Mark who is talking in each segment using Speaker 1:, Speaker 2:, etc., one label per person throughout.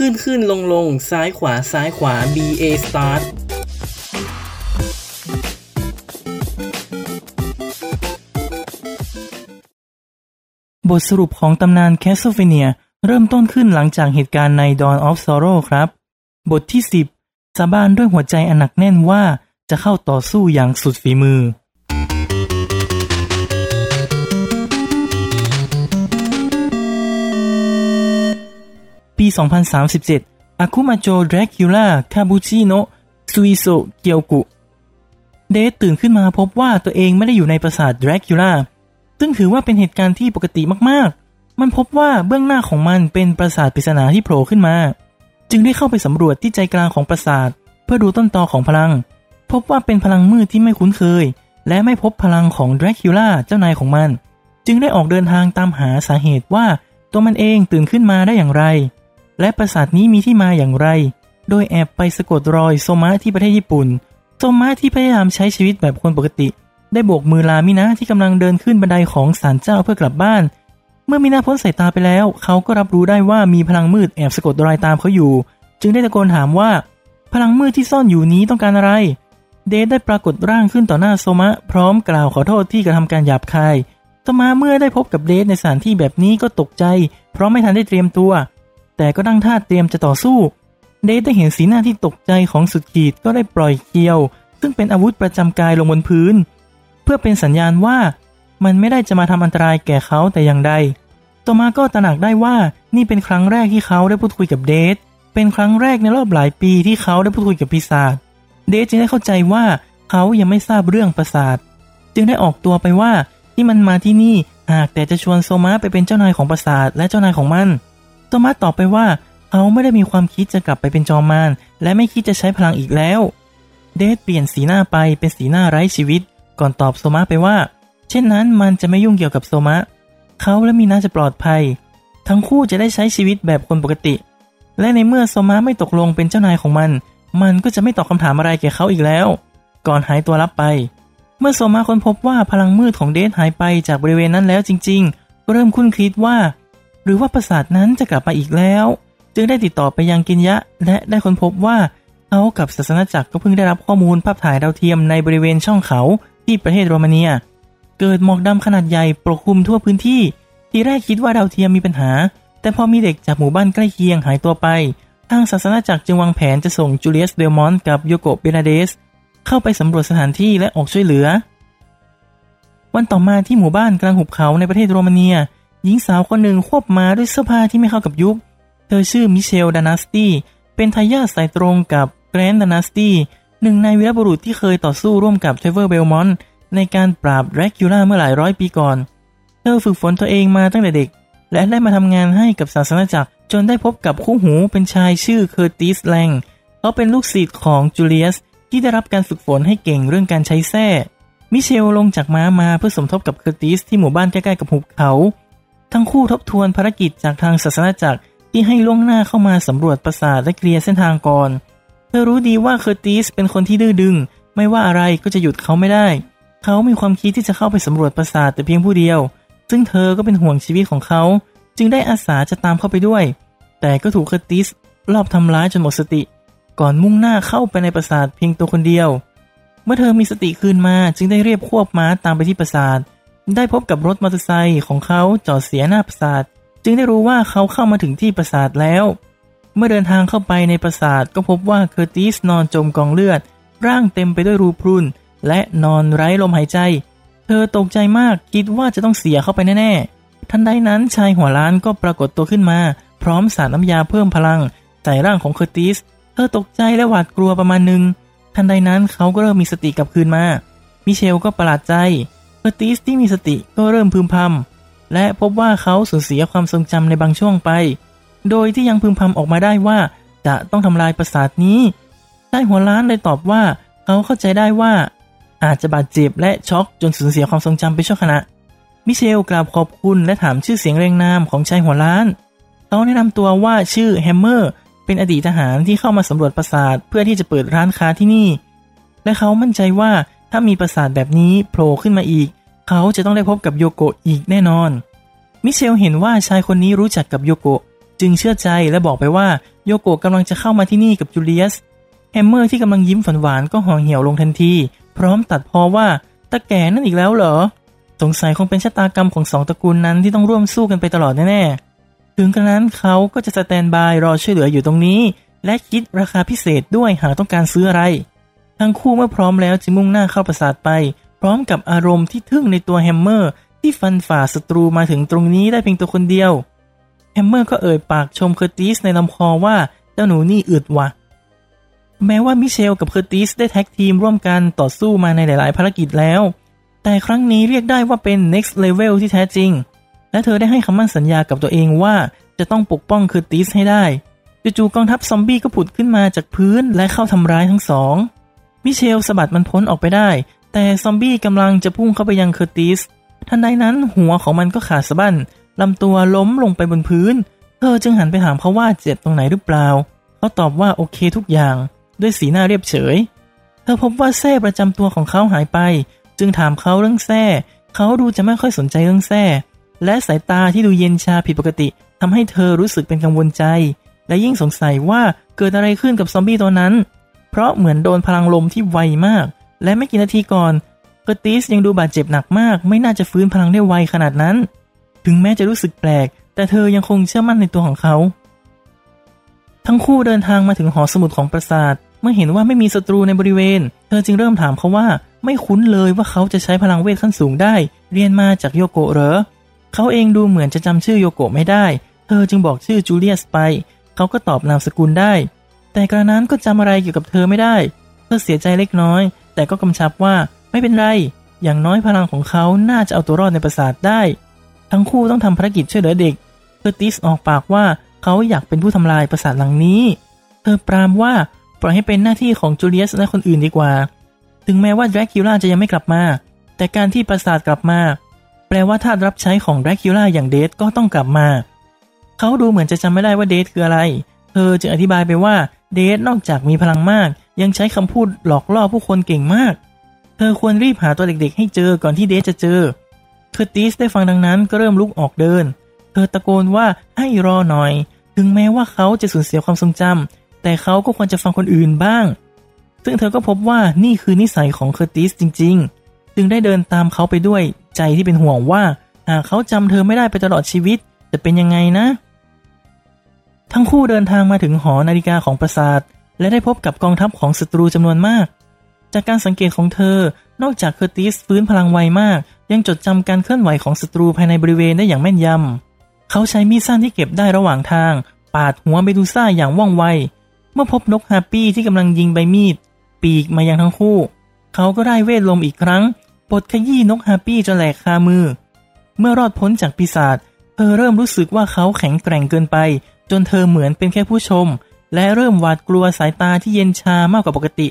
Speaker 1: ขึ้นขึ้นลงลงซ้ายขวาซ้ายขวา B A start
Speaker 2: บทสรุปของตำนานแคส l เ a เนียเริ่มต้นขึ้นหลังจากเหตุการณ์ใน Dawn of Sorrow ครับ บทที่ 10 สาบานด้วยหัวใจอันหนักแน่นว่าจะเข้าต่อสู้อย่างสุดฝีมือ 2037 อาคุมาโจดรคิล่าคาบูชิโนะซุยโซเกียวกุ เดทตื่นขึ้นมาพบว่าตัวเองไม่ได้อยู่ในปราสาทดรคิล่า ซึ่งถือว่าเป็นเหตุการณ์ที่ปกติมากๆ มันพบว่าเบื้องหน้าของมันเป็นปราสาทปริศนาที่โผล่ขึ้นมา จึงได้เข้าไปสำรวจที่ใจกลางของปราสาท เพื่อดูต้นตอของพลัง พบว่าเป็นพลังมืดที่ไม่คุ้นเคย และไม่พบพลังของดรคิล่าเจ้านายของมัน จึงได้ออกเดินทางตามหาสาเหตุว่าตัวมันเองตื่นขึ้นมาได้อย่างไร และปราสาทนี้มีที่มาอย่างไร โดยแอบไปสะกดรอยโซมะที่ประเทศญี่ปุ่น โซมะที่พยายามใช้ชีวิตแบบคนปกติ ได้โบกมือลามินะที่กำลังเดินขึ้นบันไดของศาลเจ้าเพื่อกลับบ้าน เมื่อมินะพ้นสายตาไปแล้ว เขาก็รับรู้ได้ว่ามีพลังมืดแอบสะกดรอยตามเขาอยู่ จึงได้ตะโกนถามว่า พลังมืดที่ซ่อนอยู่นี้ต้องการอะไร เดทได้ปรากฏร่างขึ้นต่อหน้าโซมะพร้อมกล่าวขอโทษที่กระทำการหยาบคายโซมะเมื่อได้พบกับเดทในสถานที่แบบนี้ก็ตกใจ เพราะไม่ทันได้เตรียมตัว แต่ก็ตั้งท่าเตรียมจะต่อสู้ เดทได้เห็นสีหน้าที่ตกใจของสุดขีดก็ได้ปล่อยเคียว ซึ่งเป็นอาวุธประจำกายลงบนพื้น เพื่อเป็นสัญญาณว่ามันไม่ได้จะมาทำอันตรายแก่เขาแต่อย่างใดโตมาก็ตระหนักได้ว่านี่เป็นครั้งแรกที่เขาได้พูดคุยกับเดท เป็นครั้งแรกในรอบหลายปีที่เขาได้พูดคุยกับปีศาจ เดทจึงได้เข้าใจว่าเขายังไม่ทราบเรื่องประสาท จึงได้ออกตัวไปว่าที่มันมาที่นี่หากแต่จะชวนโซมาไปเป็นเจ้านายของปราสาทและเจ้านายของมัน โซมาตอบไปว่าเขาไม่ได้มีความคิดจะกลับไปเป็นจอมมารและไม่คิดจะใช้พลังอีกแล้ว เดทเปลี่ยนสีหน้าไปเป็นสีหน้าไร้ชีวิต ก่อนตอบโซมาไปว่า เช่นนั้นมันจะไม่ยุ่งเกี่ยวกับโซมะเขาและมีน่าจะปลอดภัย ทั้งคู่จะได้ใช้ชีวิตแบบคนปกติ และในเมื่อโซมาไม่ตกลงเป็นเจ้านายของมัน มันก็จะไม่ตอบคำถามอะไรแก่เขาอีกแล้ว ก่อนหายตัวลับไป เมื่อโซมาค้นพบว่าพลังมืดของเดทหายไปจากบริเวณนั้นแล้วจริง ๆ ก็เริ่มคุ้นคิดว่า หรือว่าปราสาทนั้นจะกลับมาอีกแล้ว จึงได้ติดต่อไปยังกินยะ และได้ค้นพบว่าเขากับศาสนาจักรก็เพิ่งได้รับข้อมูลภาพถ่ายดาวเทียมในบริเวณช่องเขาที่ประเทศโรมาเนีย เกิดหมอกดำขนาดใหญ่ปกคลุมทั่วพื้นที่ ทีแรกคิดว่าดาวเทียมมีปัญหา แต่พอมีเด็กจากหมู่บ้านใกล้เคียงหายตัวไป ทางศาสนาจักรจึงวางแผนจะส่งจูเลียสเบลมอนต์กับโยโกะเบลนาเดสเข้าไปสำรวจสถานที่และออกช่วยเหลือ วันต่อมาที่หมู่บ้านกลางหุบเขาในประเทศโรมาเนีย หญิงสาวคนหนึ่งควบม้าด้วยเสื้อผ้าที่ไม่เข้ากับยุค เธอชื่อมิเชลดานาสตี้เป็นทายาทสายตรงกับแกรนต์ดานาสตี้หนึ่งในวีรบุรุษที่เคยต่อสู้ร่วมกับเทรเวอร์เบลมอนต์ในการปราบแดรคูล่าเมื่อหลายร้อยปีก่อน เธอฝึกฝนตัวเองมาตั้งแต่เด็ก และได้มาทำงานให้กับศาสนาจักรจนได้พบกับคู่หูเป็นชายชื่อเคอร์ติสแลงเขาเป็นลูกศิษย์ของจูเลียสที่ได้รับการฝึกฝนให้เก่งเรื่องการใช้แส้มิเชลลงจากม้ามาเพื่อสมทบกับเคอร์ติสที่หมู่บ้านใกล้ๆกับหุบเขา ทั้งคู่ทบทวนภารกิจจากทางศาสนาจักรที่ให้ล่วงหน้าเข้ามาสำรวจปราสาทและเคลียร์เส้นทางก่อน เธอรู้ดีว่าเคอร์ติสเป็นคนที่ดื้อดึง ไม่ว่าอะไรก็จะหยุดเขาไม่ได้ เขามีความคิดที่จะเข้าไปสำรวจปราสาทแต่เพียงผู้เดียว ซึ่งเธอก็เป็นห่วงชีวิตของเขา จึงได้อาสาจะตามเข้าไปด้วย แต่ก็ถูกเคอร์ติสลอบทำร้ายจนหมดสติ ก่อนมุ่งหน้าเข้าไปในปราสาทเพียงตัวคนเดียว เมื่อเธอมีสติคืนมาจึงได้เรียบควบม้าตามไปที่ปราสาท ได้พบกับรถมอเตอร์ไซค์ของเขาจอดเสียหน้าปราสาท จึงได้รู้ว่าเขาเข้ามาถึงที่ปราสาทแล้ว เมื่อเดินทางเข้าไปในปราสาทก็พบว่าเคอร์ติสนอนจมกองเลือด ร่างเต็มไปด้วยรูพรุน และนอนไร้ลมหายใจ เธอตกใจมากคิดว่าจะต้องเสียเขาไปแน่ๆ ทันใดนั้นชายหัวล้านก็ปรากฏตัวขึ้นมา พร้อมสาดน้ำยาเพิ่มพลังใส่ร่างของเคอร์ติส เธอตกใจและหวาดกลัวประมาณหนึ่งทันใดนั้นเขาก็เริ่มมีสติกลับคืนมา มิเชลก็ประหลาดใจ เคอร์ติสที่มีสติก็เริ่มพึมพำและพบว่าเขาสูญเสียความทรงจำในบางช่วงไป โดยที่ยังพึมพำออกมาได้ว่าจะต้องทำลายปราสาทนี้ชายหัวล้านเลยตอบว่าเขาเข้าใจได้ว่า อาจจะบาดเจ็บและช็อกจนสูญเสียความทรงจำไปชั่วขณะ มิเชลกราบขอบคุณและถามชื่อเสียงเรียงนามของชายหัวล้านเขาแนะนำตัวว่าชื่อแฮมเมอร์เป็นอดีตทหารที่เข้ามาสำรวจปราสาทเพื่อที่จะเปิดร้านค้าที่นี่ และเขามั่นใจว่า ถ้ามีปราสาทแบบนี้โผล่ขึ้นมาอีก เขาจะต้องได้พบกับโยโกะอีกแน่นอน มิเชลเห็นว่าชายคนนี้รู้จักกับโยโกะจึงเชื่อใจและบอกไปว่าโยโกะกำลังจะเข้ามาที่นี่กับจูเลียสแฮมเมอร์ที่กำลังยิ้มฝันหวานก็ห่อเหี่ยวลงทันที พร้อมตัดพ้อว่าตาแก่นั่นอีกแล้วเหรอ สงสัยคงเป็นชะตากรรมของสองตระกูลนั้นที่ต้องร่วมสู้กันไปตลอดแน่ๆ ถึงกระนั้นเขาก็จะ standby รอช่วยเหลืออยู่ตรงนี้ และคิดราคาพิเศษด้วยหากต้องการซื้ออะไร ทั้งคู่เมื่อพร้อมแล้วจึงมุ่งหน้าเข้าปราสาทไป พร้อมกับอารมณ์ที่ทึ่งในตัวแฮมเมอร์ ที่ฟันฝ่าศัตรูมาถึงตรงนี้ได้เพียงตัวคนเดียว แฮมเมอร์ก็เอ่ยปากชมเคอร์ติสในลำคอว่าเจ้าหนูนี่อึดวะแม้ว่ามิเชลกับเคอร์ติสได้ tag team ร่วมกันต่อสู้มาในหลาย ๆ ภารกิจแล้ว แต่ครั้งนี้เรียกได้ว่าเป็น next level ที่แท้จริง และเธอได้ให้คำมั่นสัญญากับตัวเองว่าจะต้องปกป้องเคอร์ติสให้ได้จู่ๆกองทัพซอมบี้ก็ผุดขึ้นมาจากพื้นและเข้าทำร้ายทั้งสอง มิเชลสะบัดมันพ้นออกไปได้ แต่ซอมบี้กำลังจะพุ่งเข้าไปยังเคอร์ติส ทันใดนั้นหัวของมันก็ขาดสะบั้นลำตัวล้มลงไปบนพื้น เธอจึงหันไปถามเขาว่าเจ็บตรงไหนหรือเปล่า เขาตอบว่าโอเคทุกอย่าง ด้วยสีหน้าเรียบเฉย เธอพบว่าแส้ประจำตัวของเขาหายไป จึงถามเขาเรื่องแส้เขาดูจะไม่ค่อยสนใจเรื่องแส้และสายตาที่ดูเย็นชาผิดปกติทำให้เธอรู้สึกเป็นกังวลใจ และยิ่งสงสัยว่าเกิดอะไรขึ้นกับซอมบี้ตัวนั้น เพราะเหมือนโดนพลังลมที่ไวมาก และไม่กี่นาทีก่อนเกอร์ติสยังดูบาดเจ็บหนักมาก ไม่น่าจะฟื้นพลังได้ไวขนาดนั้น ถึงแม้จะรู้สึกแปลก แต่เธอยังคงเชื่อมั่นในตัวของเขา ทั้งคู่เดินทางมาถึงหอสมุดของปราสาท เมื่อเห็นว่าไม่มีศัตรูในบริเวณ เธอจึงเริ่มถามเขาว่า ไม่คุ้นเลยว่าเขาจะใช้พลังเวทขั้นสูงได้ เรียนมาจากโยโกะเหรอ เขาเองดูเหมือนจะจำชื่อโยโกะไม่ได้ เธอจึงบอกชื่อจูเลียสไป เขาก็ตอบนามสกุลได้ แต่กระนั้นก็จำอะไรเกี่ยวกับเธอไม่ได้ เธอเสียใจเล็กน้อย แต่ก็กำชับว่าไม่เป็นไร อย่างน้อยพลังของเขาน่าจะเอาตัวรอดในปราสาทได้ ทั้งคู่ต้องทำภารกิจช่วยเหลือเด็กเคอร์ติสออกปากว่าเขาอยากเป็นผู้ทำลายปราสาทหลังนี้ เธอปรามว่าปล่อยให้เป็นหน้าที่ของจูเลียสและคนอื่นดีกว่า ถึงแม้ว่าแดร็กคิวล่าจะยังไม่กลับมา แต่การที่ปราสาทกลับมา แปลว่าทาสรับใช้ของแดร็กคิวล่าอย่างเดธก็ต้องกลับมา เขาดูเหมือนจะจำไม่ได้ว่าเดธคืออะไร เธอจึงอธิบายไปว่า เดธนอกจากมีพลังมาก ยังใช้คำพูดหลอกล่อผู้คนเก่งมาก เธอควรรีบหาตัวเด็กๆ ให้เจอก่อนที่เดธจะเจอเคอร์ติสได้ฟังดังนั้นก็เริ่มลุกออกเดิน เธอตะโกนว่าให้รอหน่อย ถึงแม้ว่าเขาจะสูญเสียความทรงจำแต่เขาก็ควรจะฟังคนอื่นบ้าง ซึ่งเธอก็พบว่านี่คือนิสัยของเคอร์ติสจริง ๆ จึงได้เดินตามเขาไปด้วยใจที่เป็นห่วงว่าหากเขาจำเธอไม่ได้ไปตลอดชีวิต จะเป็นยังไงนะ ทั้งคู่เดินทางมาถึงหอนาฬิกาของปราสาท และได้พบกับกองทัพของศัตรูจำนวนมาก จากการสังเกตของเธอ นอกจากเคอร์ติสฟื้นพลังไวมาก ยังจดจำการเคลื่อนไหวของศัตรูภายในบริเวณได้อย่างแม่นยำ เขาใช้มีดสั้นที่เก็บได้ระหว่างทาง ปาดหัวเมดูซ่าอย่างว่องไว เมื่อพบนกฮาปี้ที่กำลังยิงใบมีด ปีกมายังทั้งคู่ เขาก็ได้เวทลมอีกครั้งปลดขยี้นกฮาปี้จนแหลกคามือ เมื่อรอดพ้นจากปีศาจเธอเริ่มรู้สึกว่าเขาแข็งแกร่งเกินไป จนเธอเหมือนเป็นแค่ผู้ชม และเริ่มหวาดกลัวสายตาที่เย็นชามากกว่าปกติ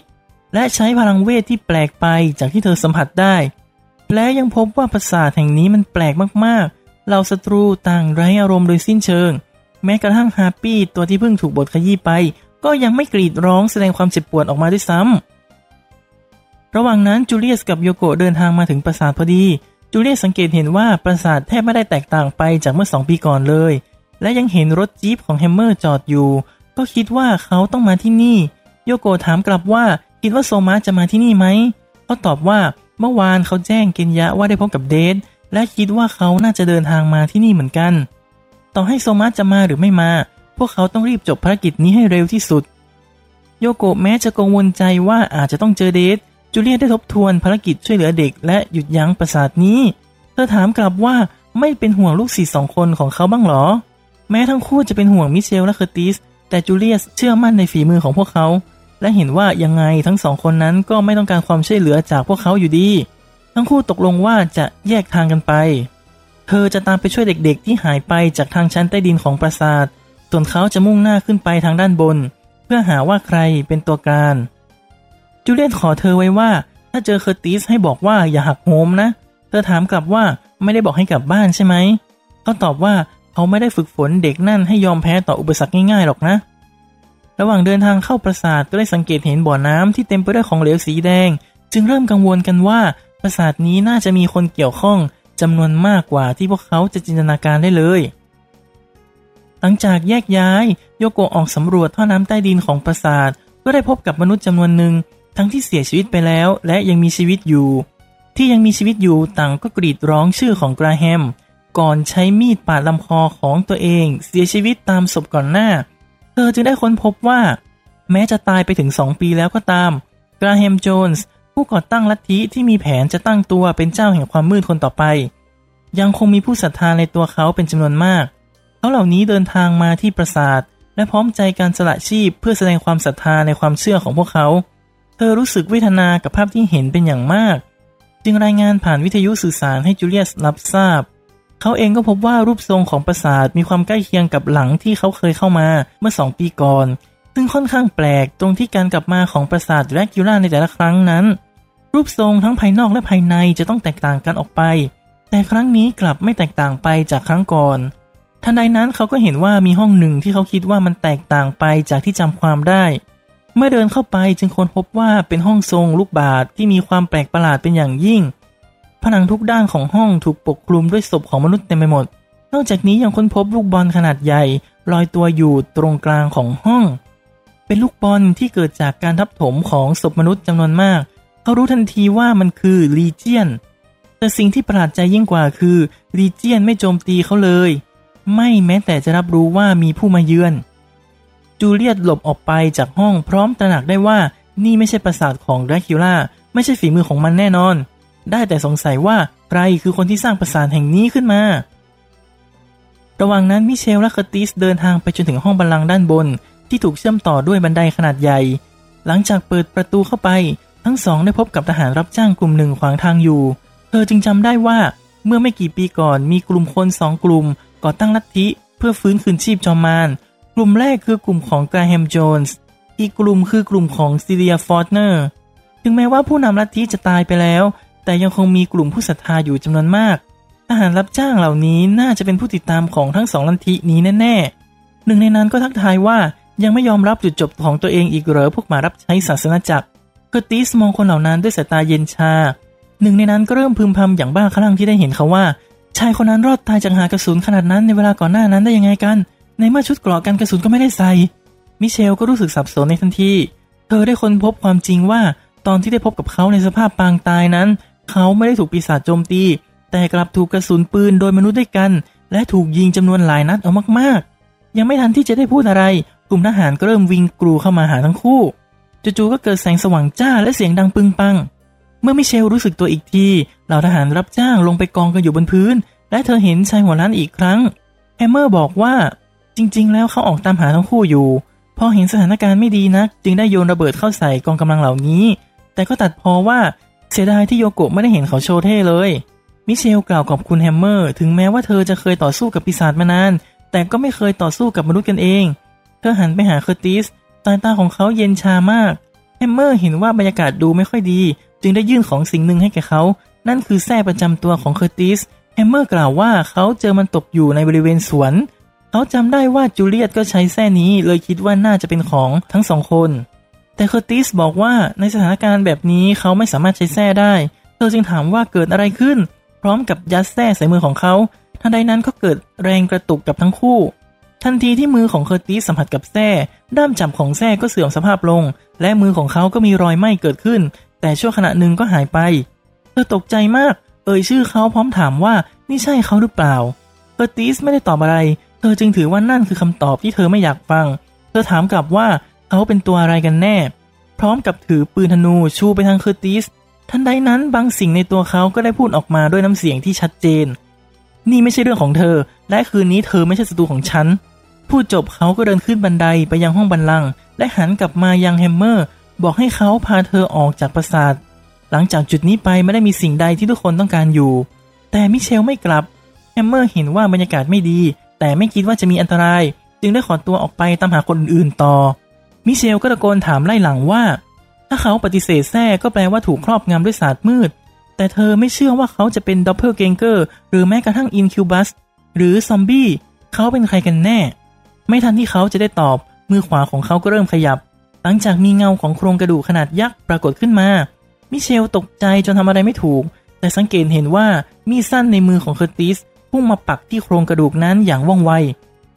Speaker 2: และใช้พลังเวทที่แปลกไปจากที่เธอสัมผัสได้ และยังพบว่าปราสาทแห่งนี้มันแปลกมากๆ เหล่าศัตรูต่างไร้อารมณ์โดยสิ้นเชิง แม้กระทั่ง harpy ตัวที่เพิ่งถูกบดขยี้ไป ก็ยังไม่กรีดร้องแสดงความเจ็บปวดออกมาด้วยซ้ำระหว่างนั้นจูเลียสกับโยโกะเดินทางมาถึงปราสาทพอดีจูเลียสสังเกตเห็นว่าปราสาทแทบไม่ได้แตกต่างไปจากเมื่อสองปีก่อนเลย และยังเห็นรถจี๊ปของแฮมเมอร์จอดอยู่ ก็คิดว่าเขาต้องมาที่นี่ โยโกถามกลับว่าคิดว่าโซมาจะมาที่นี่ไหมเขาตอบว่าเมื่อวานเขาแจ้งเกนยะว่าได้พบกับเดทและคิดว่าเขาน่าจะเดินทางมาที่นี่เหมือนกัน ต่อให้โซมาจะมาหรือไม่มา พวกเขาต้องรีบจบภารกิจนี้ให้เร็วที่สุด โยโกะแม้จะกังวลใจว่าอาจจะต้องเจอเดทจูเลียได้ทบทวนภารกิจช่วยเหลือเด็กและหยุดยั้งปราสาทนี้ เธอถามกลับว่าไม่เป็นห่วงลูกศิษย์สองคนของเขาบ้างหรอ แม้ทั้งคู่จะเป็นห่วงมิเชลและเคอร์ติส แต่จูเลียสเชื่อมั่นในฝีมือของพวกเขา และเห็นว่ายังไงทั้งสองคนนั้นก็ไม่ต้องการความช่วยเหลือจากพวกเขาอยู่ดี ทั้งคู่ตกลงว่าจะแยกทางกันไป เธอจะตามไปช่วยเด็กๆ ที่หายไปจากทางชั้นใต้ดินของปราสาท ส่วนเขาจะมุ่งหน้าขึ้นไปทางด้านบน เพื่อหาว่าใครเป็นตัวการ จูเลียนขอเธอไว้ว่า ถ้าเจอเคอร์ติสให้บอกว่าอย่าหักโหมนะ เธอถามกลับว่าไม่ได้บอกให้กลับบ้านใช่ไหมเขาตอบว่า เขาไม่ได้ฝึกฝนเด็กนั่นให้ยอมแพ้ต่ออุปสรรคง่ายๆหรอกนะ ระหว่างเดินทางเข้าปราสาทก็ได้สังเกตเห็นบ่อน้ำที่เต็มไปด้วยของเหลวสีแดง จึงเริ่มกังวลกันว่าปราสาทนี้น่าจะมีคนเกี่ยวข้องจำนวนมากกว่าที่พวกเขาจะจินตนาการได้เลย หลังจากแยกย้ายโยโกะออกสำรวจท่อน้ำใต้ดินของปราสาทก็ได้พบกับมนุษย์จำนวนหนึ่งทั้งที่เสียชีวิตไปแล้วและยังมีชีวิตอยู่ ที่ยังมีชีวิตอยู่ต่างก็กรีดร้องชื่อของกราแฮม ก่อนใช้มีดปาดลำคอของตัวเอง เสียชีวิตตามศพก่อนหน้า เธอจึงได้ค้นพบว่า แม้จะตายไปถึง 2 ปีแล้วก็ตามกราแฮมโจนส์ผู้ก่อตั้งลัทธิที่มีแผนจะตั้งตัวเป็นเจ้าแห่งความมืดคนต่อไป ยังคงมีผู้ศรัทธาในตัวเขาเป็นจำนวนมาก เขาเหล่านี้เดินทางมาที่ปราสาท และพร้อมใจการสละชีพเพื่อแสดงความศรัทธาในความเชื่อของพวกเขา เธอรู้สึกเวทนากับภาพที่เห็นเป็นอย่างมาก จึงรายงานผ่านวิทยุสื่อสารให้จูเลียสรับทราบ เขาเองก็พบว่ารูปทรงของปราสาทมีความใกล้เคียงกับหลังที่เขาเคยเข้ามาเมื่อสองปีก่อน ซึ่งค่อนข้างแปลกตรงที่การกลับมาของปราสาทแรกิล่าในแต่ละครั้งนั้น รูปทรงทั้งภายนอกและภายในจะต้องแตกต่างกันออกไป แต่ครั้งนี้กลับไม่แตกต่างไปจากครั้งก่อนทันใดนั้นเขาก็เห็นว่ามีห้องหนึ่งที่เขาคิดว่ามันแตกต่างไปจากที่จำความได้ เมื่อเดินเข้าไปจึงค้นพบว่าเป็นห้องทรงลูกบาศก์ที่มีความแปลกประหลาดเป็นอย่างยิ่ง ผนังทุกด้านของห้องถูกปกคลุมด้วยศพของมนุษย์เต็มไปหมด นอกจากนี้ยังค้นพบลูกบอลขนาดใหญ่ลอยตัวอยู่ตรงกลางของห้อง เป็นลูกบอลที่เกิดจากการทับถมของศพมนุษย์จำนวนมาก เขารู้ทันทีว่ามันคือลีเจียน แต่สิ่งที่ประหลาดใจยิ่งกว่าคือลีเจียนไม่โจมตีเขาเลย ไม่แม้แต่จะรับรู้ว่ามีผู้มาเยือน จูเลียตหลบออกไปจากห้องพร้อมตระหนักได้ว่านี่ไม่ใช่ปราสาทของแดรคิล่าไม่ใช่ฝีมือของมันแน่นอน ได้แต่สงสัยว่าใครคือคนที่สร้างปราสาทแห่งนี้ขึ้นมา ระหว่างนั้นมิเชลและคอติสเดินทางไปจนถึงห้องบัลลังก์ด้านบน ที่ถูกเชื่อมต่อด้วยบันไดขนาดใหญ่ หลังจากเปิดประตูเข้าไป ทั้งสองได้พบกับทหารรับจ้างกลุ่มหนึ่งขวางทางอยู่ เธอจึงจำได้ว่าเมื่อไม่กี่ปีก่อนมีกลุ่มคนสองกลุ่ม ก่อตั้งลัทธิเพื่อฟื้นคืนชีพจอมมารกลุ่มแรกคือกลุ่มของกราแฮมโจนส์อีกกลุ่มคือกลุ่มของซิเลียฟอร์ตเนอร์ถึงแม้ว่าผู้นำลัทธิจะตายไปแล้ว แต่ยังคงมีกลุ่มผู้ศรัทธาอยู่จำนวนมาก ทหารรับจ้างเหล่านี้น่าจะเป็นผู้ติดตามของทั้งสองลัทธินี้แน่ๆ หนึ่งในนั้นก็ทักทายว่ายังไม่ยอมรับจุดจบของตัวเองอีกเหรอพวกมารับใช้ศาสนาจักรเคอร์ติสมองคนเหล่านั้นด้วยสายตาเย็นชา หนึ่งในนั้นก็เริ่มพึมพำอย่างบ้าคลั่งที่ได้เห็นเขาว่า ชายคนนั้นรอดตายจากหากระสุนขนาดนั้นในเวลาก่อนหน้านั้นได้ยังไงกัน ในเมื่อชุดเกราะกันกระสุนก็ไม่ได้ใส่ มิเชลก็รู้สึกสับสนในทันที เธอได้ค้นพบความจริงว่าตอนที่ได้พบกับเขาในสภาพปางตายนั้น เขาไม่ได้ถูกปีศาจโจมตี แต่กลับถูกกระสุนปืนโดยมนุษย์ด้วยกัน และถูกยิงจำนวนหลายนัดเอามากๆ ยังไม่ทันที่จะได้พูดอะไร กลุ่มทหารก็เริ่มวิ่งกรูเข้ามาหาทั้งคู่จู่ๆก็เกิดแสงสว่างจ้าและเสียงดังปึงปัง เมื่อมิเชลรู้สึกตัวอีกทีเหล่าทหารรับจ้างลงไปกองกันอยู่บนพื้น และเธอเห็นชายหัวล้านอีกครั้งแฮมเมอร์บอกว่า จริง ๆ แล้วเขาออกตามหาทั้งคู่อยู่ พอเห็นสถานการณ์ไม่ดีนัก จึงได้โยนระเบิดเข้าใส่กองกำลังเหล่านี้ แต่ก็ตัดพ้อว่า เสียดายที่โยโกะไม่ได้เห็นเขาโชว์เท่เลย มิเชลกล่าวขอบคุณแฮมเมอร์ถึงแม้ว่าเธอจะเคยต่อสู้กับปีศาจมานาน แต่ก็ไม่เคยต่อสู้กับมนุษย์กันเอง เธอหันไปหาเคอร์ติสสายตาของเขาเย็นชามาก แฮมเมอร์เห็นว่าบรรยากาศดูไม่ค่อยดี จึงได้ยื่นของสิ่งหนึ่งให้แก่เขา นั่นคือแส้ประจำตัวของเคอร์ติส แฮมเมอร์กล่าวว่าเขาเจอมันตกอยู่ในบริเวณสวน เขาจำได้ว่าจูเลียสก็ใช้แส้นี้เลยคิดว่าน่าจะเป็นของทั้งสองคน แต่เคอร์ติสบอกว่าในสถานการณ์แบบนี้เขาไม่สามารถใช้แส้ได้ เธอจึงถามว่าเกิดอะไรขึ้น พร้อมกับยัดแส้ใส่มือของเขาทันใดนั้นก็เกิดแรงกระตุกกับทั้งคู่ ทันทีที่มือของเคอร์ติสสัมผัสกับแส้ด้ามจับของแส้ก็เสื่อมสภาพลง และมือของเขาก็มีรอยไหม้เกิดขึ้น แต่ชั่วขณะหนึ่งก็หายไป เธอตกใจมาก เอ่ยชื่อเขาพร้อมถามว่านี่ใช่เขาหรือเปล่าเคอร์ติสไม่ได้ตอบอะไร เธอจึงถือว่านั่นคือคำตอบที่เธอไม่อยากฟัง เธอถามกลับว่า เขาเป็นตัวอะไรกันแน่ พร้อมกับถือปืนธนูชูไปทางเคอร์ติส ทันใดนั้นบางสิ่งในตัวเขาก็ได้พูดออกมาด้วยน้ำเสียงที่ชัดเจน นี่ไม่ใช่เรื่องของเธอ และคืนนี้เธอไม่ใช่ศัตรูของฉัน พูดจบเขาก็เดินขึ้นบันไดไปยังห้องบัลลังก์ และหันกลับมายังแฮมเมอร์ บอกให้เขาพาเธอออกจากปราสาท หลังจากจุดนี้ไปไม่ได้มีสิ่งใดที่ทุกคนต้องการอยู่ แต่มิเชลไม่กลับ แฮมเมอร์เห็นว่าบรรยากาศไม่ดี แต่ไม่คิดว่าจะมีอันตราย จึงได้ขอตัวออกไปตามหาคนอื่นๆต่อ มิเชลก็ตะโกนถามไล่หลังว่า ถ้าเขาปฏิเสธแส้ก็แปลว่าถูกครอบงำด้วยศาสตร์มืด แต่เธอไม่เชื่อว่าเขาจะเป็น doppelganger หรือแม้กระทั่ง incubus หรือซอมบี้เขาเป็นใครกันแน่ ไม่ทันที่เขาจะได้ตอบ มือขวาของเขาก็เริ่มขยับ หลังจากมีเงาของโครงกระดูกขนาดยักษ์ปรากฏขึ้นมา มิเชลตกใจจนทำอะไรไม่ถูก แต่สังเกตเห็นว่ามีดสั้นในมือของเคอร์ติสพุ่งมาปักที่โครงกระดูกนั้นอย่างว่องไว